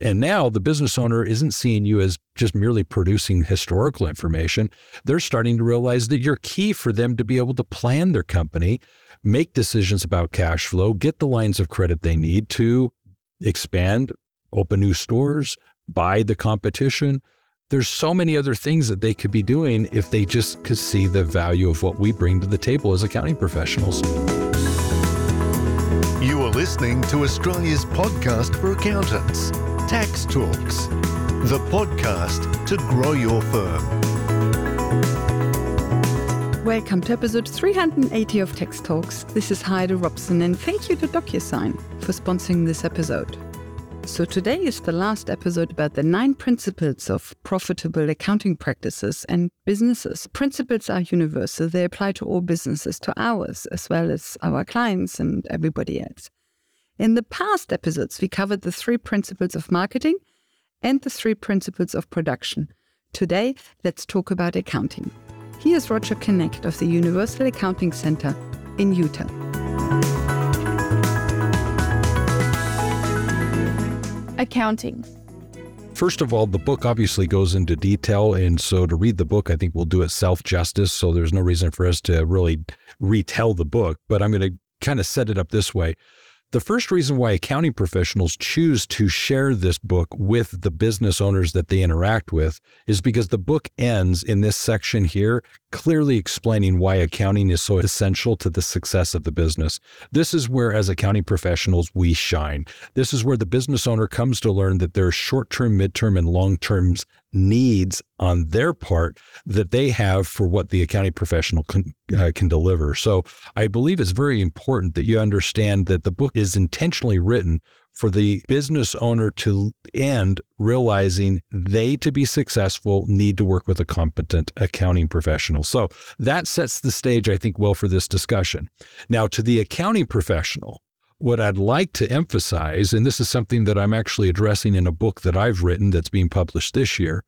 And now the business owner isn't seeing you as just merely producing historical information. They're starting to realize that you're key for them to be able to plan their company, make decisions about cash flow, get the lines of credit they need to expand, open new stores, buy the competition. There's so many other things that they could be doing if they just could see the value of what we bring to the table as accounting professionals. You are listening to Australia's podcast for accountants, Tax Talks, the podcast to grow your firm. Welcome to episode 380 of Tax Talks. This is Heide Robson, and thank you to DocuSign for sponsoring this episode. So, today is the last episode about the nine principles of profitable accounting practices and businesses. Principles are universal, they apply to all businesses, to ours, as well as our clients and everybody else. In the past episodes, we covered the three principles of marketing and the three principles of production. Today, let's talk about accounting. Here's Roger Knecht of the Universal Accounting Center in Utah. accounting? First of all, the book obviously goes into detail. And so to read the book, I think we'll do it self justice. So there's no reason for us to really retell the book. But I'm going to kind of set it up this way. The first reason why accounting professionals choose to share this book with the business owners that they interact with is because the book ends in this section here, clearly explaining why accounting is so essential to the success of the business. This is where, as accounting professionals, we shine. This is where the business owner comes to learn that there are short term, mid-term, and long terms needs on their part that they have for what the accounting professional can, uh, can deliver. So I believe it's very important that you understand that the book is intentionally written for the business owner to end realizing they to be successful need to work with a competent accounting professional. So that sets the stage, I think, well for this discussion. Now, to the accounting professional, what I'd like to emphasize, and this is something that I'm actually addressing in a book that I've written that's being published this year,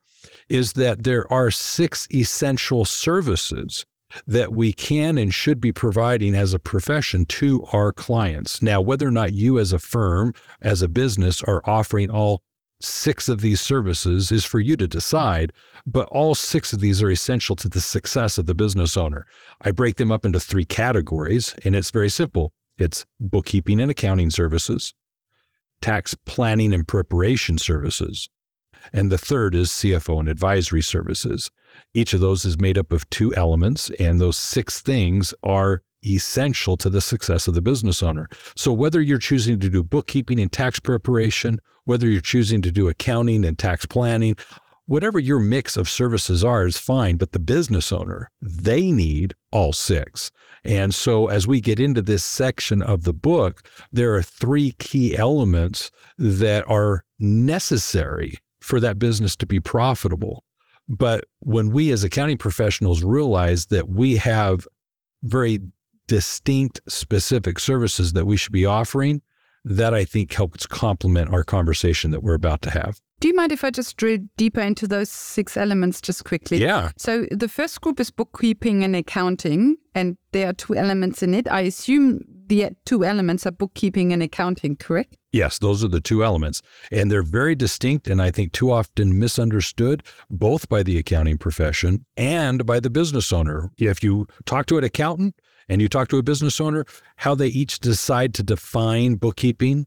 is that there are six essential services that we can and should be providing as a profession to our clients. Now, whether or not you as a firm, as a business, are offering all six of these services is for you to decide, but all six of these are essential to the success of the business owner. I break them up into three categories, and it's very simple it's bookkeeping and accounting services, tax planning and preparation services, and the third is CFO and advisory services. Each of those is made up of two elements, and those six things are essential to the success of the business owner. So, whether you're choosing to do bookkeeping and tax preparation, whether you're choosing to do accounting and tax planning, whatever your mix of services are is fine, but the business owner, they need all six. And so as we get into this section of the book, there are three key elements that are necessary for that business to be profitable. But when we as accounting professionals realize that we have very distinct, specific services that we should be offering, that I think helps complement our conversation that we're about to have. Do you mind if I just drill deeper into those six elements just quickly? Yeah. So the first group is bookkeeping and accounting, and there are two elements in it. I assume the two elements are bookkeeping and accounting, correct? Yes, those are the two elements. And they're very distinct and I think too often misunderstood, both by the accounting profession and by the business owner. If you talk to an accountant and you talk to a business owner, how they each decide to define bookkeeping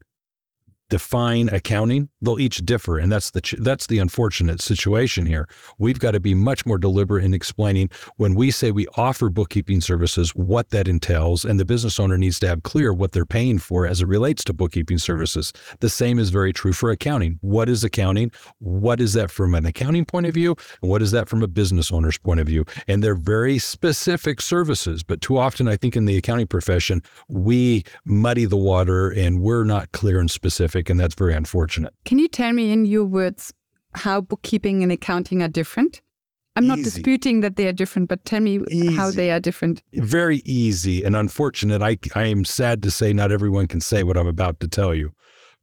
define accounting, they'll each differ, and that's the that's the unfortunate situation here. We've got to be much more deliberate in explaining when we say we offer bookkeeping services, what that entails, and the business owner needs to have clear what they're paying for as it relates to bookkeeping services. The same is very true for accounting. What is accounting? What is that from an accounting point of view, and what is that from a business owner's point of view? And they're very specific services, but too often I think in the accounting profession we muddy the water and we're not clear and specific specific, and that's very unfortunate. Can you tell me in your words how bookkeeping and accounting are different? I'm not Easy. disputing that they are different, but tell me Easy. how they are different. Very easy and unfortunate. I, I am sad to say not everyone can say what I'm about to tell you.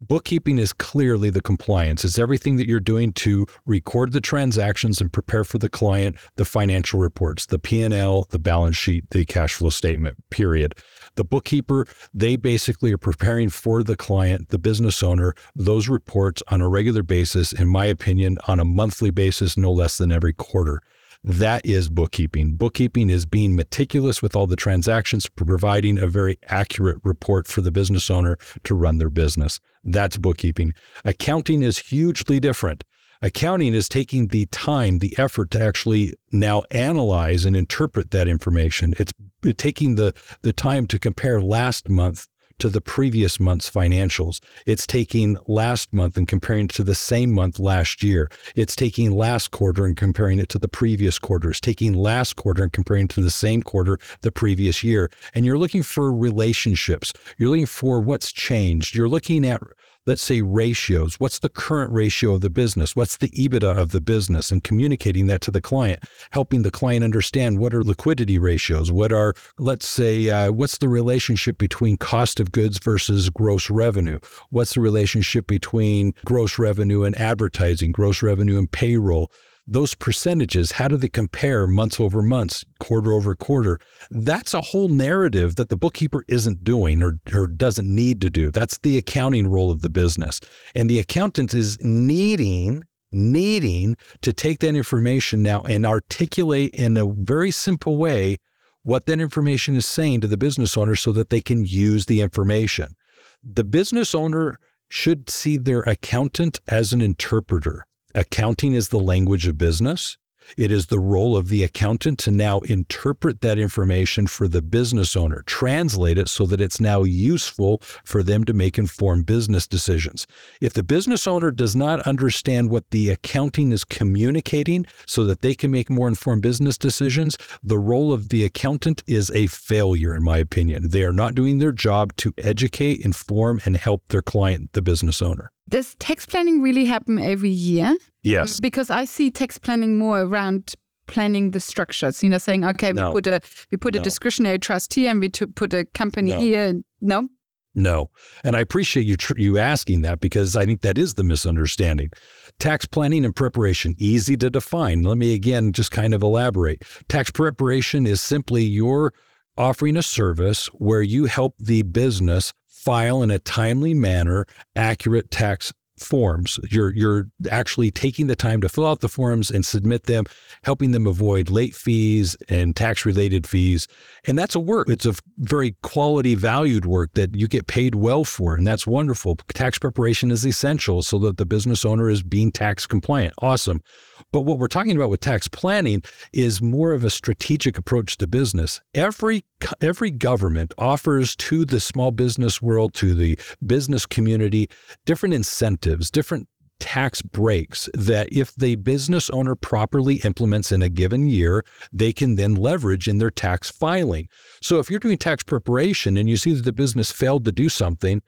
Bookkeeping is clearly the compliance. It's everything that you're doing to record the transactions and prepare for the client the financial reports, the P&L, the balance sheet, the cash flow statement, period. The bookkeeper, they basically are preparing for the client, the business owner, those reports on a regular basis, in my opinion, on a monthly basis, no less than every quarter. That is bookkeeping. Bookkeeping is being meticulous with all the transactions, providing a very accurate report for the business owner to run their business. That's bookkeeping. Accounting is hugely different. Accounting is taking the time, the effort to actually now analyze and interpret that information. It's taking the, the time to compare last month to the previous month's financials. It's taking last month and comparing it to the same month last year. It's taking last quarter and comparing it to the previous quarter. It's taking last quarter and comparing it to the same quarter the previous year. And you're looking for relationships. You're looking for what's changed. You're looking at let's say ratios. What's the current ratio of the business? What's the EBITDA of the business? And communicating that to the client, helping the client understand what are liquidity ratios? What are, let's say, uh, what's the relationship between cost of goods versus gross revenue? What's the relationship between gross revenue and advertising, gross revenue and payroll? Those percentages, how do they compare months over months, quarter over quarter? That's a whole narrative that the bookkeeper isn't doing or, or doesn't need to do. That's the accounting role of the business. And the accountant is needing needing to take that information now and articulate in a very simple way what that information is saying to the business owner so that they can use the information. The business owner should see their accountant as an interpreter. Accounting is the language of business. It is the role of the accountant to now interpret that information for the business owner, translate it so that it's now useful for them to make informed business decisions. If the business owner does not understand what the accounting is communicating so that they can make more informed business decisions, the role of the accountant is a failure, in my opinion. They are not doing their job to educate, inform, and help their client, the business owner. Does tax planning really happen every year? Yes. Because I see tax planning more around planning the structures. You know, saying, okay, No. we put a we put a discretionary trust here, and we to put a company No. here. No, No. And I appreciate you tr- you asking that because I think that is the misunderstanding. Tax planning and preparation easy to define. Let me again just kind of elaborate. Tax preparation is simply you're offering a service where you help the business file in a timely manner accurate tax forms. You're you're actually taking the time to fill out the forms and submit them, helping them avoid late fees and tax related fees. And that's a work. It's a very quality valued work that you get paid well for. And that's wonderful. Tax preparation is essential so that the business owner is being tax compliant. Awesome. But what we're talking about with tax planning is more of a strategic approach to business. Every every government offers to the small business world, to the business community, different incentives, different tax breaks that if the business owner properly implements in a given year, they can then leverage in their tax filing. So if you're doing tax preparation and you see that the business failed to do something,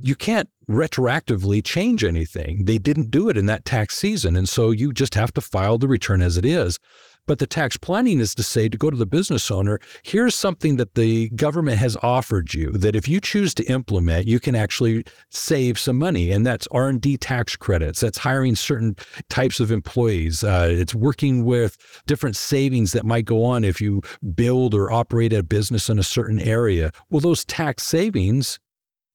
you can't retroactively change anything. They didn't do it in that tax season. And so you just have to file the return as it is. But the tax planning is to say to go to the business owner, here's something that the government has offered you that if you choose to implement, you can actually save some money. And that's R&D tax credits. That's hiring certain types of employees. Uh, it's working with different savings that might go on if you build or operate a business in a certain area. Well, those tax savings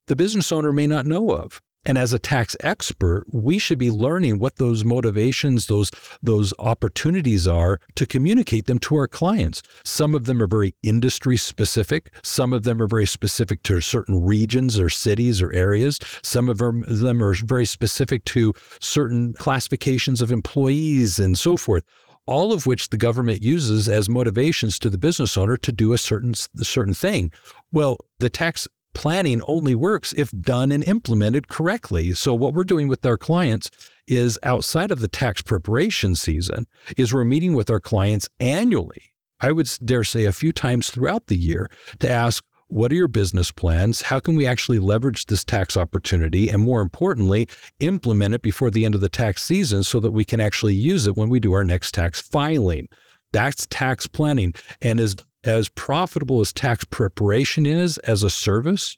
the business owner may not know of. And as a tax expert, we should be learning what those motivations, those those opportunities are to communicate them to our clients. Some of them are very industry specific. Some of them are very specific to certain regions or cities or areas. Some of them are very specific to certain classifications of employees and so forth. All of which the government uses as motivations to the business owner to do a certain certain thing. Well, the tax planning only works if done and implemented correctly. So what we're doing with our clients is outside of the tax preparation season is we're meeting with our clients annually. I would dare say a few times throughout the year to ask what are your business plans? How can we actually leverage this tax opportunity? And more importantly, implement it before the end of the tax season so that we can actually use it when we do our next tax filing. That's tax planning. And as as profitable as tax preparation is as a service,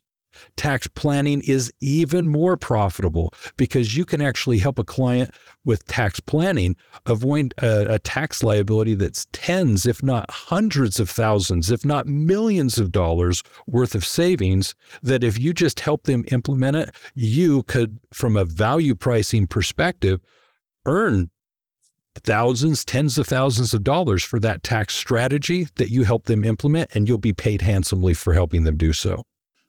Tax planning is even more profitable because you can actually help a client with tax planning avoid a, a, tax liability that's tens, if not hundreds of thousands, if not millions of dollars worth of savings. That if you just help them implement it, you could, from a value pricing perspective, earn thousands, tens of thousands of dollars for that tax strategy that you help them implement, and you'll be paid handsomely for helping them do so.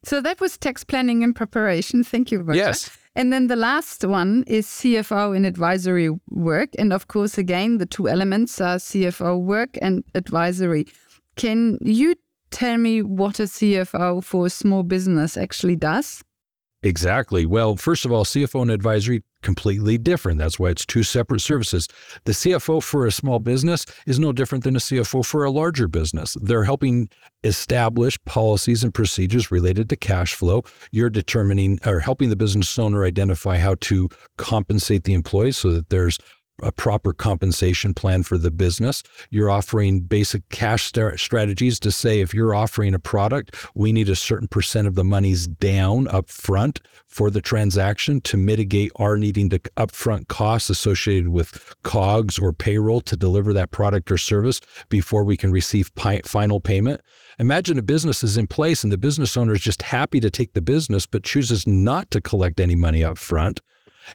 So that was tax planning and preparation. Thank you, Roger. Yes. And then the last one is CFO in advisory work. And of course, again, the two elements are CFO work and advisory. Can you tell me what a CFO for a small business actually does? Exactly. Well, first of all, CFO and advisory completely different. That's why it's two separate services. The CFO for a small business is no different than a CFO for a larger business. They're helping establish policies and procedures related to cash flow. You're determining or helping the business owner identify how to compensate the employees so that there's a proper compensation plan for the business. You're offering basic cash st- strategies to say if you're offering a product, we need a certain percent of the monies down up front for the transaction to mitigate our needing to upfront costs associated with COGS or payroll to deliver that product or service before we can receive pi- final payment. Imagine a business is in place and the business owner is just happy to take the business but chooses not to collect any money up front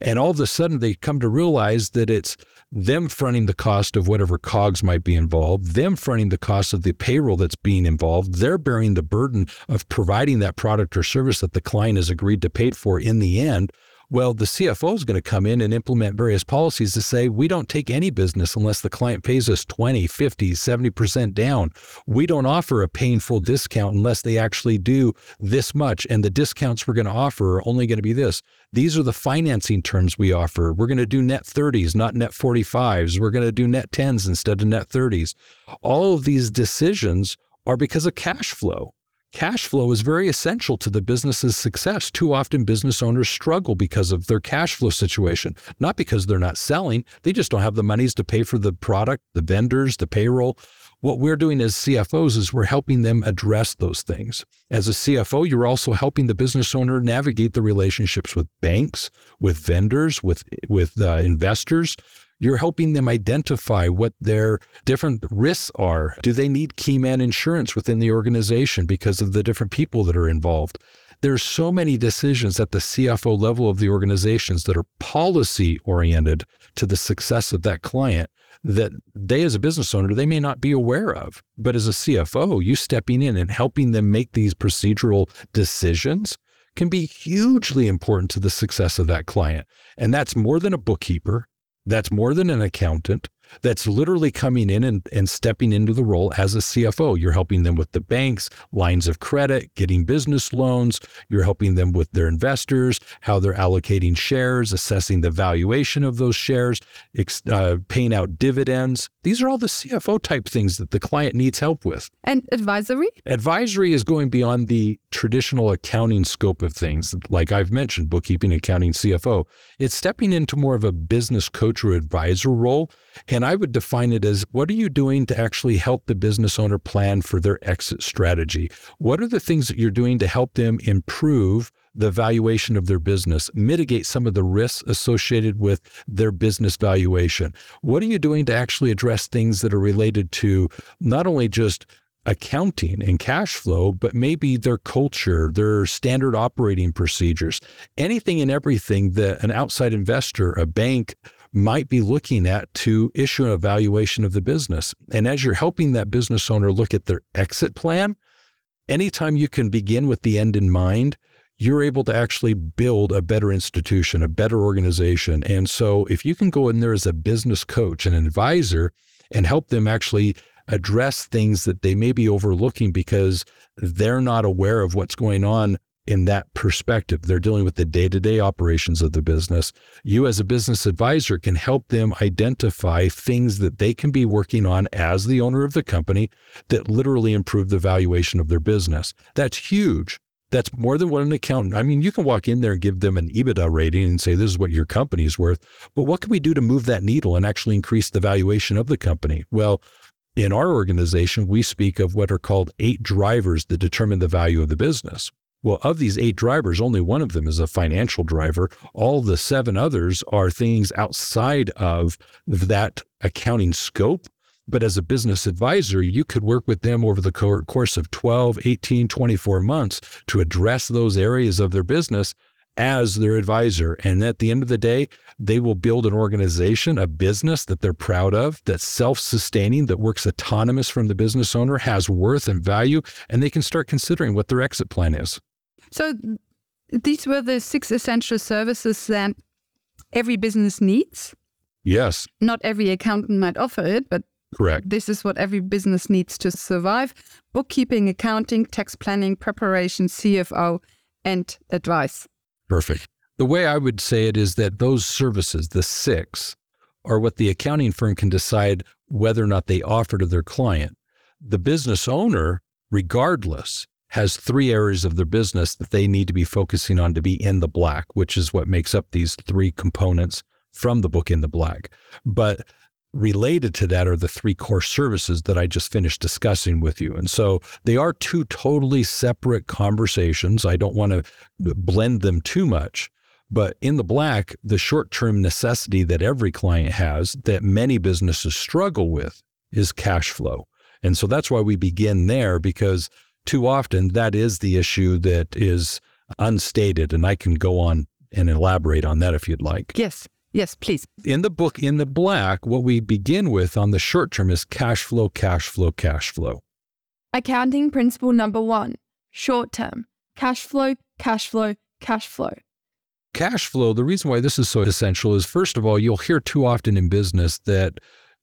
and all of a sudden, they come to realize that it's them fronting the cost of whatever COGS might be involved, them fronting the cost of the payroll that's being involved. They're bearing the burden of providing that product or service that the client has agreed to pay for in the end well, the CFO is going to come in and implement various policies to say we don't take any business unless the client pays us 20, 50, 70% down. We don't offer a painful discount unless they actually do this much. And the discounts we're going to offer are only going to be this. These are the financing terms we offer. We're going to do net 30s, not net 45s. We're going to do net 10s instead of net 30s. All of these decisions are because of cash flow. Cash flow is very essential to the business's success. Too often, business owners struggle because of their cash flow situation, not because they're not selling. They just don't have the monies to pay for the product, the vendors, the payroll. What we're doing as CFOs is we're helping them address those things. As a CFO, you're also helping the business owner navigate the relationships with banks, with vendors, with with uh, investors, you're helping them identify what their different risks are. Do they need key man insurance within the organization because of the different people that are involved? There's so many decisions at the CFO level of the organizations that are policy oriented to the success of that client that they as a business owner they may not be aware of but as a CFO you stepping in and helping them make these procedural decisions can be hugely important to the success of that client and that's more than a bookkeeper that's more than an accountant that's literally coming in and, and stepping into the role as a CFO. You're helping them with the banks, lines of credit, getting business loans. You're helping them with their investors, how they're allocating shares, assessing the valuation of those shares, uh, paying out dividends. These are all the CFO type things that the client needs help with. And advisory? Advisory is going beyond the traditional accounting scope of things. Like I've mentioned, bookkeeping, accounting, CFO. It's stepping into more of a business coach or advisor role and I would define it as what are you doing to actually help the business owner plan for their exit strategy? What are the things that you're doing to help them improve the valuation of their business, mitigate some of the risks associated with their business valuation? What are you doing to actually address things that are related to not only just accounting and cash flow, but maybe their culture, their standard operating procedures, anything and everything that an outside investor, a bank, might be looking at to issue an evaluation of the business. And as you're helping that business owner look at their exit plan, anytime you can begin with the end in mind, you're able to actually build a better institution, a better organization. And so if you can go in there as a business coach, an advisor, and help them actually address things that they may be overlooking because they're not aware of what's going on in that perspective. They're dealing with the day to day operations of the business. You, as a business advisor, can help them identify things that they can be working on as the owner of the company that literally improve the valuation of their business. That's huge. That's more than what an accountant. I mean, you can walk in there and give them an EBITDA rating and say, this is what your company is worth. But what can we do to move that needle and actually increase the valuation of the company? Well, in our organization, we speak of what are called eight drivers that determine the value of the business. Well, of these eight drivers, only one of them is a financial driver. All the seven others are things outside of that accounting scope. But as a business advisor, you could work with them over the course of 12, 18, 24 months to address those areas of their business as their advisor. And at the end of the day, they will build an organization, a business that they're proud of, that's self sustaining, that works autonomous from the business owner, has worth and value, and they can start considering what their exit plan is. So these were the six essential services that every business needs. Yes. Not every accountant might offer it, but correct. This is what every business needs to survive bookkeeping, accounting, tax planning, preparation, CFO, and advice. Perfect. The way I would say it is that those services, the six, are what the accounting firm can decide whether or not they offer to their client. The business owner, regardless, has three areas of their business that they need to be focusing on to be in the black, which is what makes up these three components from the book in the black. But related to that are the three core services that I just finished discussing with you. And so they are two totally separate conversations. I don't want to blend them too much. But in the black, the short term necessity that every client has that many businesses struggle with is cash flow. And so that's why we begin there because too often that is the issue that is unstated. And I can go on and elaborate on that if you'd like. Yes. Yes, please. In the book, in the black, what we begin with on the short term is cash flow, cash flow, cash flow. Accounting principle number one short term cash flow, cash flow, cash flow. Cash flow, the reason why this is so essential is first of all, you'll hear too often in business that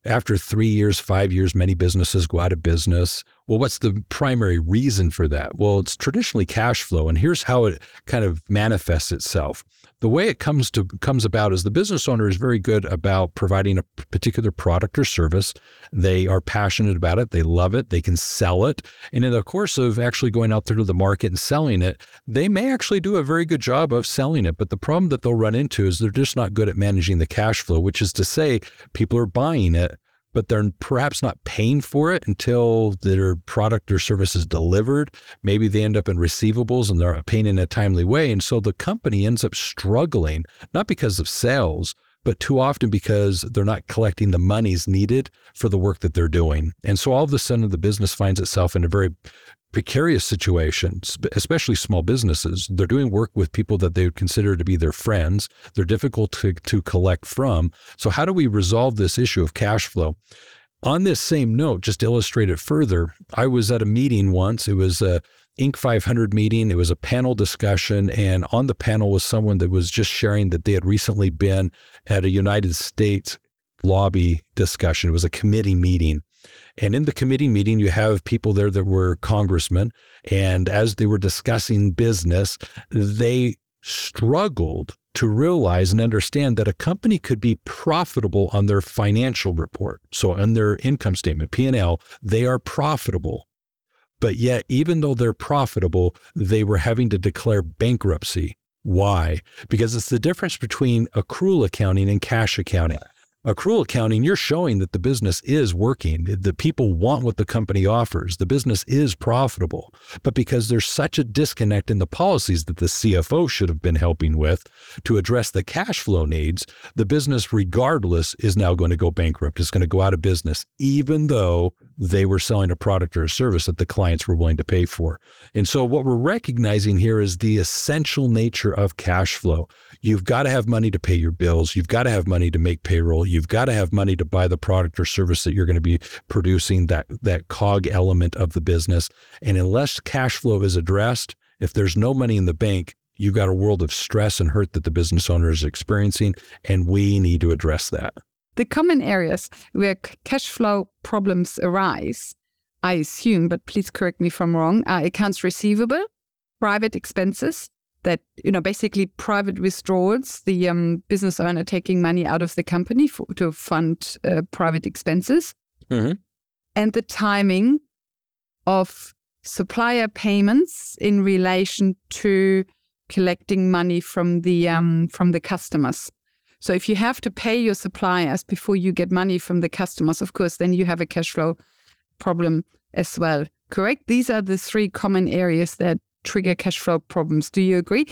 after three years, five years, many businesses go out of business. Well, what's the primary reason for that? Well, it's traditionally cash flow. And here's how it kind of manifests itself the way it comes to comes about is the business owner is very good about providing a particular product or service. They are passionate about it, they love it, they can sell it, and in the course of actually going out there to the market and selling it, they may actually do a very good job of selling it. But the problem that they'll run into is they're just not good at managing the cash flow, which is to say, people are buying it but they're perhaps not paying for it until their product or service is delivered. Maybe they end up in receivables and they're paying in a timely way. And so the company ends up struggling, not because of sales, but too often because they're not collecting the monies needed for the work that they're doing. And so all of a sudden the business finds itself in a very precarious situations, especially small businesses. They're doing work with people that they would consider to be their friends. They're difficult to, to collect from. So, how do we resolve this issue of cash flow? On this same note, just to illustrate it further, I was at a meeting once. It was a Inc. 500 meeting. It was a panel discussion, and on the panel was someone that was just sharing that they had recently been at a United States lobby discussion. It was a committee meeting. And in the committee meeting, you have people there that were congressmen. And as they were discussing business, they struggled to realize and understand that a company could be profitable on their financial report. So on their income statement, P&L, they are profitable. But yet, even though they're profitable, they were having to declare bankruptcy. Why? Because it's the difference between accrual accounting and cash accounting accrual accounting, you're showing that the business is working. The people want what the company offers. The business is profitable. But because there's such a disconnect in the policies that the CFO should have been helping with to address the cash flow needs, the business, regardless, is now going to go bankrupt. It's going to go out of business, even though they were selling a product or a service that the clients were willing to pay for. And so, what we're recognizing here is the essential nature of cash flow. You've got to have money to pay your bills. You've got to have money to make payroll. You've got to have money to buy the product or service that you're going to be producing, that, that cog element of the business. And unless cash flow is addressed, if there's no money in the bank, you've got a world of stress and hurt that the business owner is experiencing. And we need to address that. The common areas where cash flow problems arise, I assume, but please correct me if I'm wrong, are accounts receivable, private expenses, that you know basically private withdrawals, the um, business owner taking money out of the company for, to fund uh, private expenses, mm-hmm. and the timing of supplier payments in relation to collecting money from the um, from the customers. So if you have to pay your suppliers before you get money from the customers, of course, then you have a cash flow problem as well. Correct? These are the three common areas that trigger cash flow problems. Do you agree?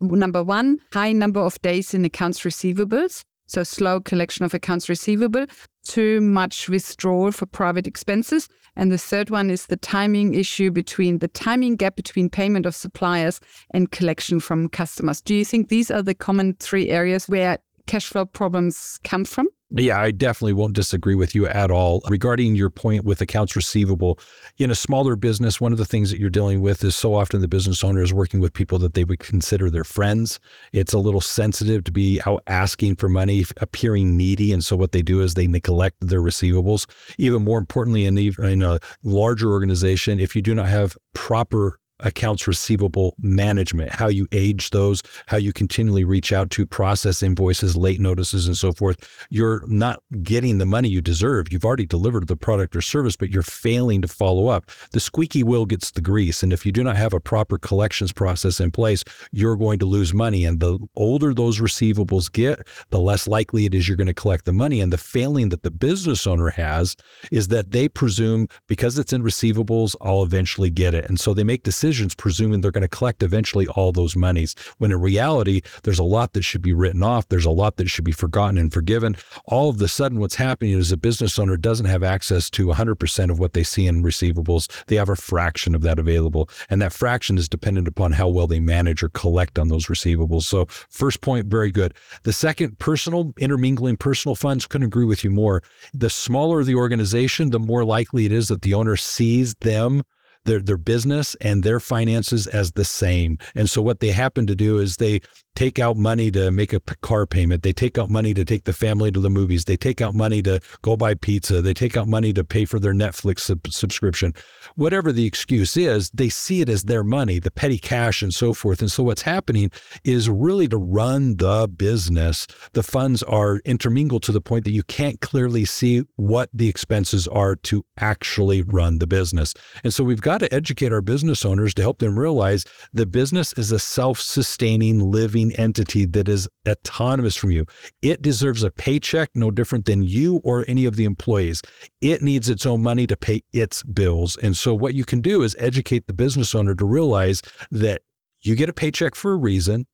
Number one, high number of days in accounts receivables. So slow collection of accounts receivable, too much withdrawal for private expenses. And the third one is the timing issue between the timing gap between payment of suppliers and collection from customers. Do you think these are the common three areas where cash flow problems come from? Yeah, I definitely won't disagree with you at all. Regarding your point with accounts receivable, in a smaller business, one of the things that you're dealing with is so often the business owner is working with people that they would consider their friends. It's a little sensitive to be out asking for money, appearing needy. And so what they do is they neglect their receivables. Even more importantly, in, in a larger organization, if you do not have proper accounts receivable management, how you age those, how you continually reach out to process invoices, late notices, and so forth. You're not getting the money you deserve. You've already delivered the product or service, but you're failing to follow up. The squeaky wheel gets the grease. And if you do not have a proper collections process in place, you're going to lose money. And the older those receivables get, the less likely it is you're going to collect the money. And the failing that the business owner has is that they presume because it's in receivables, I'll eventually get it. And so they make decisions decisions presuming they're going to collect eventually all those monies. When in reality, there's a lot that should be written off. There's a lot that should be forgotten and forgiven. All of the sudden, what's happening is a business owner doesn't have access to 100% of what they see in receivables. They have a fraction of that available. And that fraction is dependent upon how well they manage or collect on those receivables. So, first point, very good. The second, personal, intermingling personal funds, couldn't agree with you more. The smaller the organization, the more likely it is that the owner sees them their their business and their finances as the same. And so what they happen to do is they take out money to make a car payment. They take out money to take the family to the movies. They take out money to go buy pizza. They take out money to pay for their Netflix sub- subscription. Whatever the excuse is, they see it as their money, the petty cash and so forth. And so what's happening is really to run the business, the funds are intermingled to the point that you can't clearly see what the expenses are to actually run the business. And so we've got to educate our business owners to help them realize the business is a self-sustaining living living entity that is autonomous from you. It deserves a paycheck no different than you or any of the employees. It needs its own money to pay its bills. And so, what you can do is educate the business owner to realize that you get a paycheck for a reason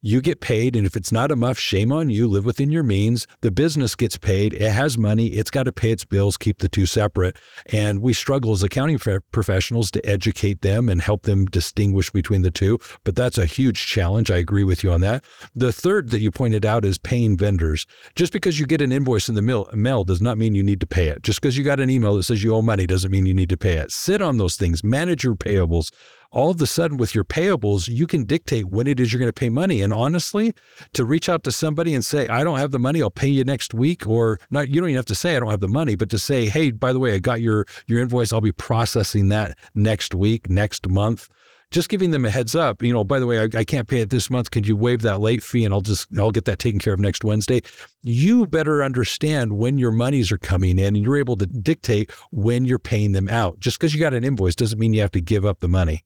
you get paid. And if it's not enough, shame on you. Live within your means. The business gets paid. It has money. It's got to pay its bills, keep the two separate. And we struggle as accounting professionals to educate them and help them distinguish between the two. But that's a huge challenge. I agree with you on that. The third that you pointed out is paying vendors. Just because you get an invoice in the mail, mail does not mean you need to pay it. Just because you got an email that says you owe money doesn't mean you need to pay it. Sit on those things, manage your payables all of a sudden with your payables, you can dictate when it is you're going to pay money. And honestly, to reach out to somebody and say, I don't have the money, I'll pay you next week, or not, you don't even have to say I don't have the money, but to say, hey, by the way, I got your your invoice, I'll be processing that next week, next month just giving them a heads up, you know, by the way, I, I, can't pay it this month. Could you waive that late fee and I'll just, I'll get that taken care of next Wednesday. You better understand when your monies are coming in and you're able to dictate when you're paying them out. Just because you got an invoice doesn't mean you have to give up the money.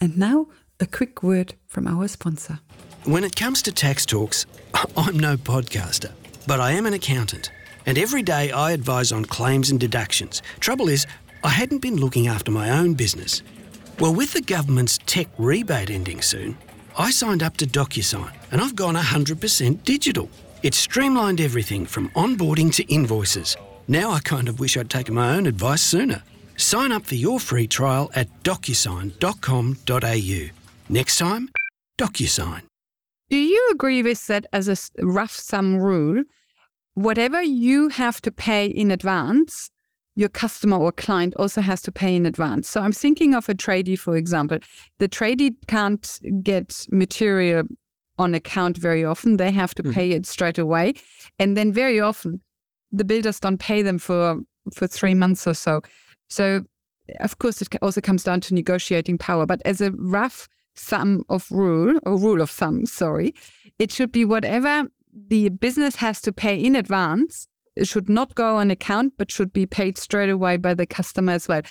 And now, a quick word from our sponsor. When it comes to tax talks, I'm no podcaster, but I am an accountant. And every day I advise on claims and deductions. Trouble is, I hadn't been looking after my own business. Well, with the government's tech rebate ending soon, I signed up to DocuSign and I've gone 100% digital. It's streamlined everything from onboarding to invoices. Now I kind of wish I'd taken my own advice sooner. Sign up for your free trial at docusign.com.au. Next time, DocuSign. Do you agree with that as a rough sum rule? Whatever you have to pay in advance, your customer or client also has to pay in advance. So I'm thinking of a tradie, for example. The tradie can't get material on account very often. They have to mm. pay it straight away. And then very often the builders don't pay them for for three months or so. So, of course, it also comes down to negotiating power. But as a rough sum of rule, or rule of thumb, sorry, it should be whatever the business has to pay in advance. It should not go on account, but should be paid straight away by the customer as well.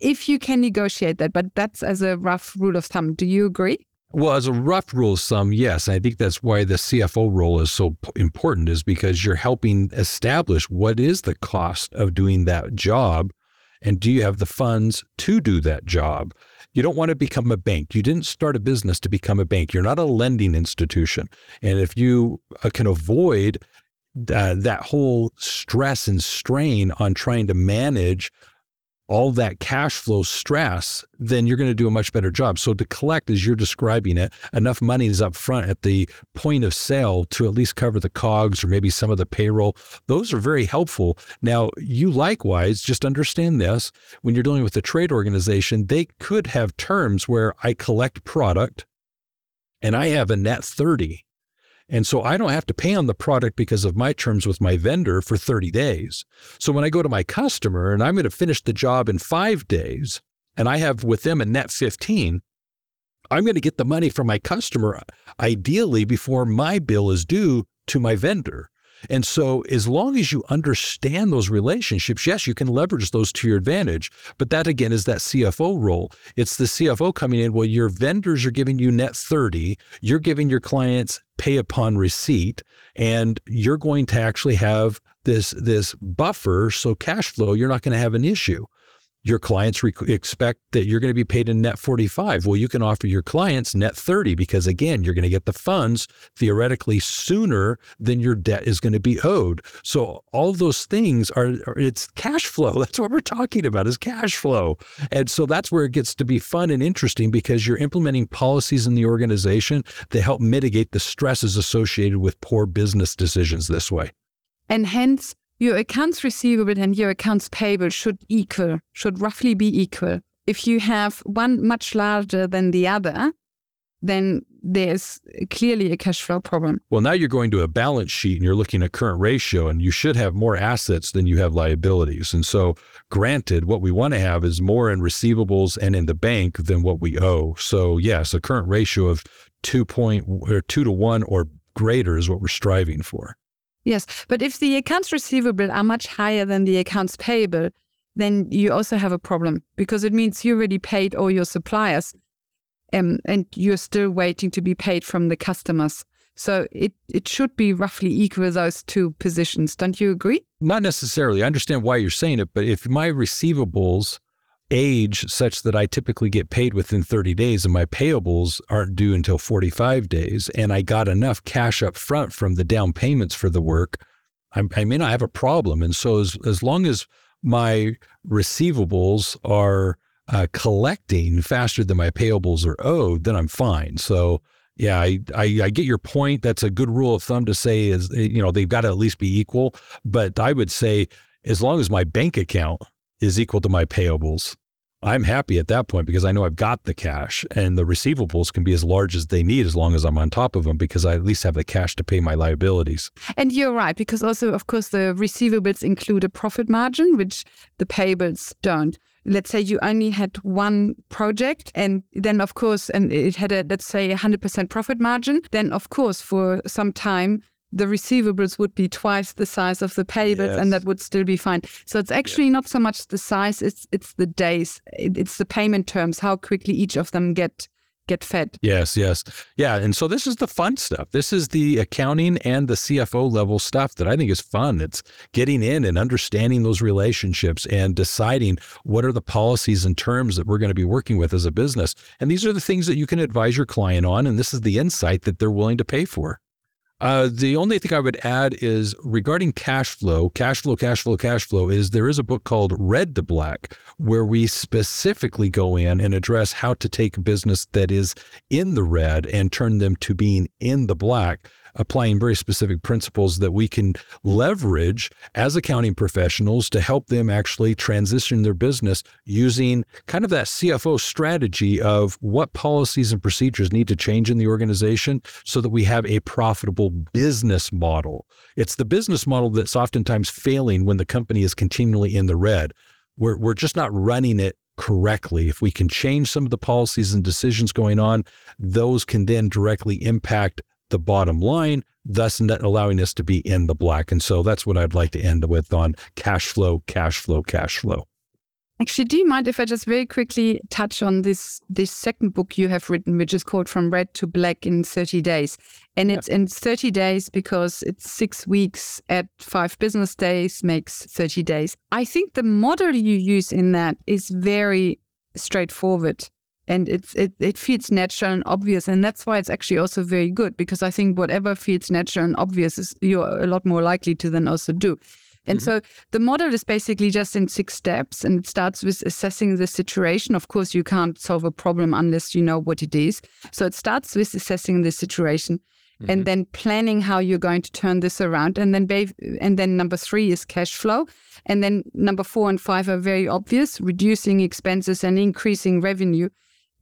If you can negotiate that, but that's as a rough rule of thumb. Do you agree? Well, as a rough rule of thumb, yes. I think that's why the CFO role is so important, is because you're helping establish what is the cost of doing that job and do you have the funds to do that job? You don't want to become a bank. You didn't start a business to become a bank. You're not a lending institution. And if you uh, can avoid uh, that whole stress and strain on trying to manage all that cash flow stress, then you're going to do a much better job. So to collect, as you're describing it, enough money is up front at the point of sale to at least cover the cogs or maybe some of the payroll. Those are very helpful. Now, you likewise just understand this when you're dealing with a trade organization, they could have terms where I collect product and I have a net 30 and so I don't have to pay on the product because of my terms with my vendor for 30 days. So when I go to my customer and I'm going to finish the job in five days and I have with them a net 15, I'm going to get the money from my customer ideally before my bill is due to my vendor. And so, as long as you understand those relationships, yes, you can leverage those to your advantage. But that again is that CFO role. It's the CFO coming in. Well, your vendors are giving you net 30, you're giving your clients pay upon receipt, and you're going to actually have this, this buffer. So, cash flow, you're not going to have an issue your clients expect that you're going to be paid in net 45. Well, you can offer your clients net 30 because again, you're going to get the funds theoretically sooner than your debt is going to be owed. So all those things are, are it's cash flow. That's what we're talking about is cash flow. And so that's where it gets to be fun and interesting because you're implementing policies in the organization that help mitigate the stresses associated with poor business decisions this way. And hence your accounts receivable and your accounts payable should equal, should roughly be equal. If you have one much larger than the other, then there's clearly a cash flow problem. Well, now you're going to a balance sheet and you're looking at current ratio, and you should have more assets than you have liabilities. And so, granted, what we want to have is more in receivables and in the bank than what we owe. So, yes, a current ratio of two point or two to one or greater is what we're striving for. Yes, but if the accounts receivable are much higher than the accounts payable, then you also have a problem because it means you already paid all your suppliers um, and you're still waiting to be paid from the customers. So it, it should be roughly equal, those two positions. Don't you agree? Not necessarily. I understand why you're saying it, but if my receivables age such that I typically get paid within 30 days and my payables aren't due until 45 days and I got enough cash up front from the down payments for the work, I, I may not have a problem. And so as, as long as my receivables are uh, collecting faster than my payables are owed, then I'm fine. So yeah, I, I, I get your point. That's a good rule of thumb to say is you know they've got to at least be equal. But I would say as long as my bank account is equal to my payables. I'm happy at that point because I know I've got the cash and the receivables can be as large as they need as long as I'm on top of them because I at least have the cash to pay my liabilities. And you're right, because also, of course, the receivables include a profit margin, which the payables don't. Let's say you only had one project and then, of course, and it had a, let's say, 100% profit margin, then, of course, for some time, the receivables would be twice the size of the payables yes. and that would still be fine. So it's actually not so much the size, it's it's the days, it's the payment terms, how quickly each of them get get fed. Yes, yes. Yeah, and so this is the fun stuff. This is the accounting and the CFO level stuff that I think is fun. It's getting in and understanding those relationships and deciding what are the policies and terms that we're going to be working with as a business. And these are the things that you can advise your client on and this is the insight that they're willing to pay for. Uh, the only thing I would add is regarding cash flow, cash flow, cash flow, cash flow is there is a book called Red to Black where we specifically go in and address how to take a business that is in the red and turn them to being in the black applying very specific principles that we can leverage as accounting professionals to help them actually transition their business using kind of that CFO strategy of what policies and procedures need to change in the organization so that we have a profitable business model. It's the business model that's oftentimes failing when the company is continually in the red. We're, we're just not running it correctly. If we can change some of the policies and decisions going on, those can then directly impact the bottom line, thus allowing us to be in the black. And so that's what I'd like to end with on cash flow, cash flow, cash flow. Actually, do you mind if I just very quickly touch on this this second book you have written, which is called From Red to Black in 30 Days? And it's in 30 days because it's six weeks at five business days makes 30 days. I think the model you use in that is very straightforward and it's it, it feels natural and obvious and that's why it's actually also very good because i think whatever feels natural and obvious is you're a lot more likely to then also do and mm-hmm. so the model is basically just in six steps and it starts with assessing the situation. Of course, you can't solve a problem unless you know what it is. So it starts with assessing the situation. Mm-hmm. And then planning how you're going to turn this around, and then ba- and then number three is cash flow, and then number four and five are very obvious: reducing expenses and increasing revenue.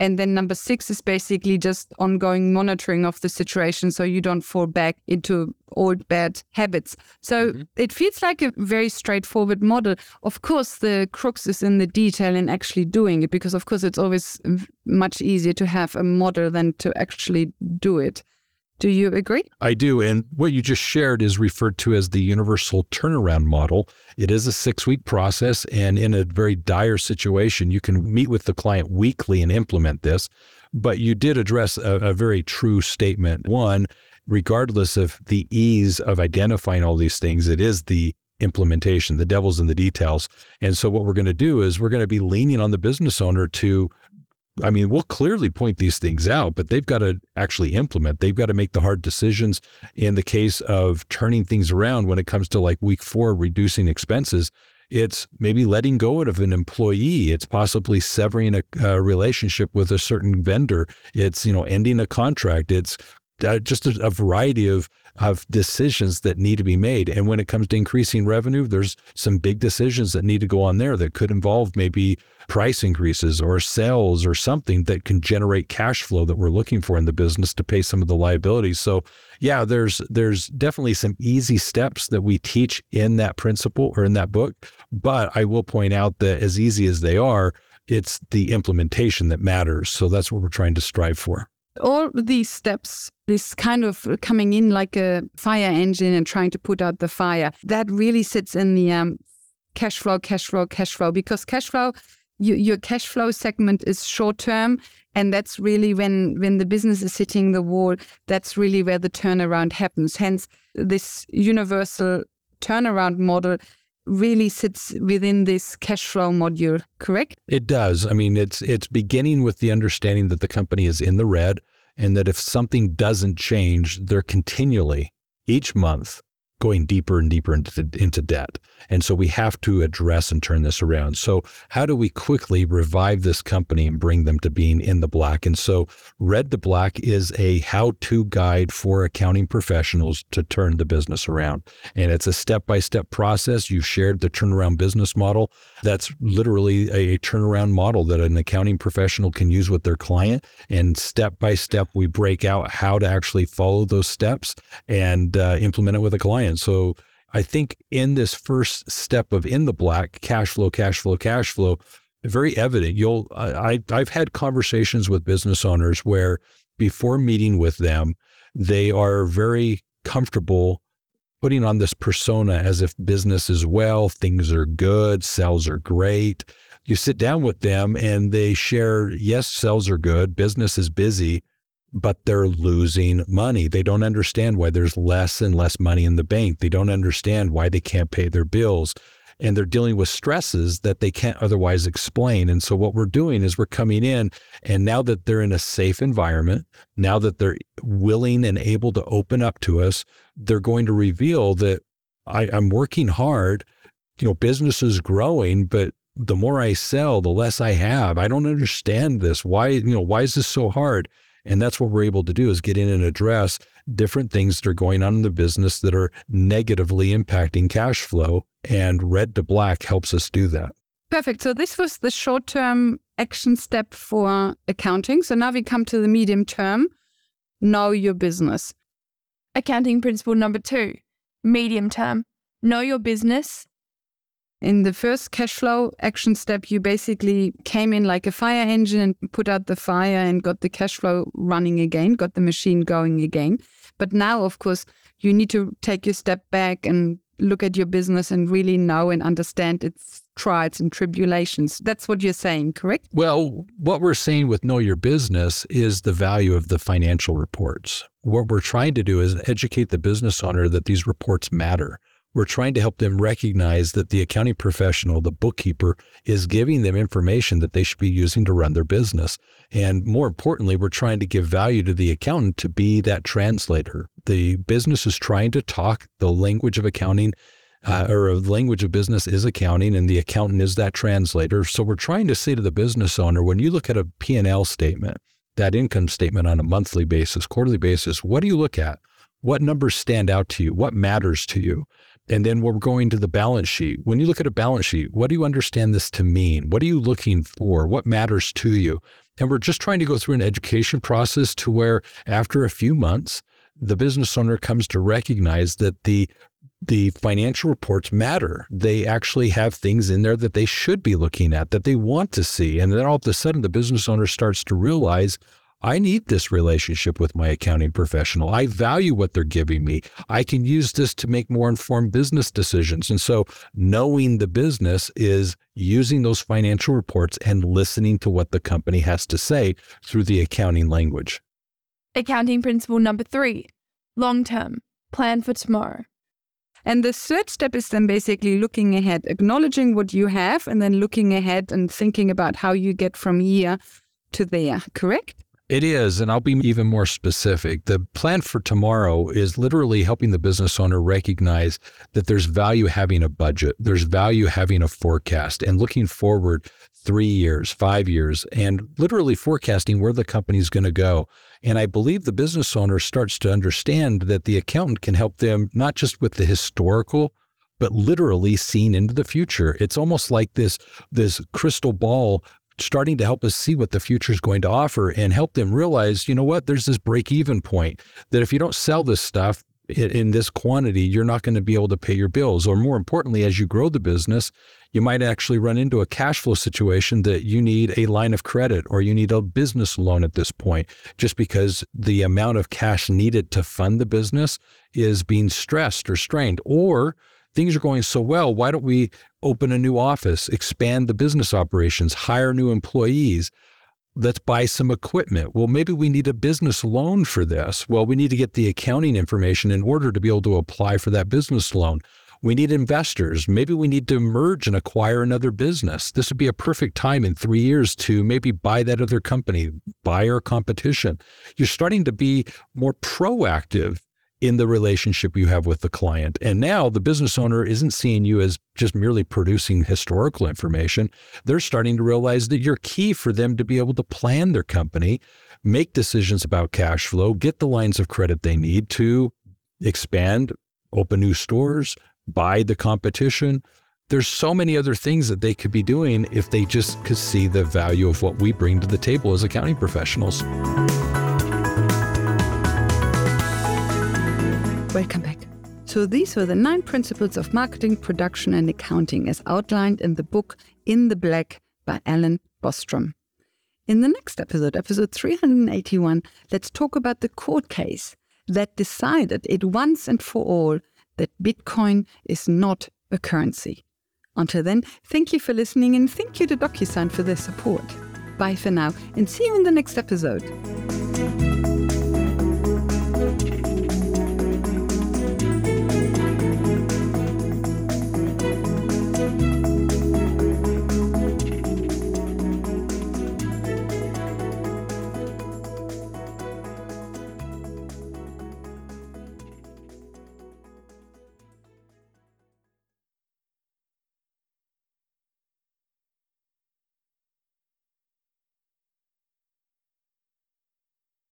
And then number six is basically just ongoing monitoring of the situation so you don't fall back into old bad habits. So mm-hmm. it feels like a very straightforward model. Of course, the crux is in the detail in actually doing it because, of course, it's always much easier to have a model than to actually do it. Do you agree? I do. And what you just shared is referred to as the universal turnaround model. It is a six week process. And in a very dire situation, you can meet with the client weekly and implement this. But you did address a, a very true statement. One, regardless of the ease of identifying all these things, it is the implementation. The devil's in the details. And so, what we're going to do is we're going to be leaning on the business owner to I mean, we'll clearly point these things out, but they've got to actually implement. They've got to make the hard decisions. In the case of turning things around when it comes to like week four, reducing expenses, it's maybe letting go of an employee. It's possibly severing a, a relationship with a certain vendor. It's, you know, ending a contract. It's uh, just a, a, variety of of decisions that need to be made. And when it comes to increasing revenue, there's some big decisions that need to go on there that could involve maybe price increases or sales or something that can generate cash flow that we're looking for in the business to pay some of the liabilities. So, yeah, there's there's definitely some easy steps that we teach in that principle or in that book, but I will point out that as easy as they are, it's the implementation that matters. So that's what we're trying to strive for all these steps, this kind of coming in like a fire engine and trying to put out the fire, that really sits in the um, cash flow, cash flow, cash flow, because cash flow, you, your cash flow segment is short term. And that's really when, when the business is hitting the wall, that's really where the turnaround happens. Hence, this universal turnaround model really sits within this cash flow module, correct? It does. I mean, it's it's beginning with the understanding that the company is in the red and that if something doesn't change, they're continually each month going deeper and deeper into, into debt. And so we have to address and turn this around. So, how do we quickly revive this company and bring them to being in the black? And so, Red to Black is a how to guide for accounting professionals to turn the business around. And it's a step by step process. You shared the turnaround business model. That's literally a turnaround model that an accounting professional can use with their client. And step by step, we break out how to actually follow those steps and uh, implement it with a client. So, I think in this first step of in the black, cash flow, cash flow, cash flow, very evident. You'll I I've had conversations with business owners where before meeting with them, they are very comfortable putting on this persona as if business is well, things are good, sales are great. You sit down with them and they share, yes, sales are good, business is busy, but they're losing money. They don't understand why there's less and less money in the bank. They don't understand why they can't pay their bills. And they're dealing with stresses that they can't otherwise explain. And so, what we're doing is we're coming in, and now that they're in a safe environment, now that they're willing and able to open up to us, they're going to reveal that I, I'm working hard. You know, business is growing, but the more I sell, the less I have. I don't understand this. Why, you know, why is this so hard? And that's what we're able to do is get in and address different things that are going on in the business that are negatively impacting cash flow. And red to black helps us do that. Perfect. So this was the short term action step for accounting. So now we come to the medium term. Know your business. Accounting principle number two medium term. Know your business in the first cash flow action step, you basically came in like a fire engine and put out the fire and got the cash flow running again, got the machine going again. But now, of course, you need to take your step back and look at your business and really know and understand its trials and tribulations. That's what you're saying, correct? Well, what we're saying with Know Your Business is the value of the financial reports. What we're trying to do is educate the business owner that these reports matter We're trying to help them recognize that the accounting professional, the bookkeeper, is giving them information that they should be using to run their business. And more importantly, we're trying to give value to the accountant to be that translator. The business is trying to talk the language of accounting uh, or a language of business is accounting and the accountant is that translator. So we're trying to say to the business owner, when you look at a P&L statement, that income statement on a monthly basis, quarterly basis, what do you look at? What numbers stand out to you? What matters to you? And then we're going to the balance sheet. When you look at a balance sheet, what do you understand this to mean? What are you looking for? What matters to you? And we're just trying to go through an education process to where after a few months, the business owner comes to recognize that the the financial reports matter. They actually have things in there that they should be looking at, that they want to see. And then all of a sudden, the business owner starts to realize, I need this relationship with my accounting professional. I value what they're giving me. I can use this to make more informed business decisions. And so, knowing the business is using those financial reports and listening to what the company has to say through the accounting language. Accounting principle number three long term, plan for tomorrow. And the third step is then basically looking ahead, acknowledging what you have, and then looking ahead and thinking about how you get from here to there, correct? It is, and I'll be even more specific. The plan for tomorrow is literally helping the business owner recognize that there's value having a budget, there's value having a forecast, and looking forward three years, five years, and literally forecasting where the company's going to go. And I believe the business owner starts to understand that the accountant can help them not just with the historical, but literally seeing into the future. It's almost like this, this crystal ball starting to help us see what the future is going to offer and help them realize, you know what, there's this break even point that if you don't sell this stuff, in this quantity, you're not going to be able to pay your bills. Or more importantly, as you grow the business, you might actually run into a cash flow situation that you need a line of credit or you need a business loan at this point, just because the amount of cash needed to fund the business is being stressed or strained. Or things are going so well, why don't we open a new office, expand the business operations, hire new employees? let's buy some equipment. Well, maybe we need a business loan for this. Well, we need to get the accounting information in order to be able to apply for that business loan. We need investors. Maybe we need to merge and acquire another business. This would be a perfect time in three years to maybe buy that other company, buy our competition. You're starting to be more proactive in the relationship you have with the client. And now the business owner isn't seeing you as just merely producing historical information. They're starting to realize that you're key for them to be able to plan their company, make decisions about cash flow, get the lines of credit they need to expand, open new stores, buy the competition. There's so many other things that they could be doing if they just could see the value of what we bring to the table as accounting professionals. Welcome back. So, these were the nine principles of marketing, production, and accounting as outlined in the book In the Black by Alan Bostrom. In the next episode, episode 381, let's talk about the court case that decided it once and for all that Bitcoin is not a currency. Until then, thank you for listening and thank you to DocuSign for their support. Bye for now and see you in the next episode.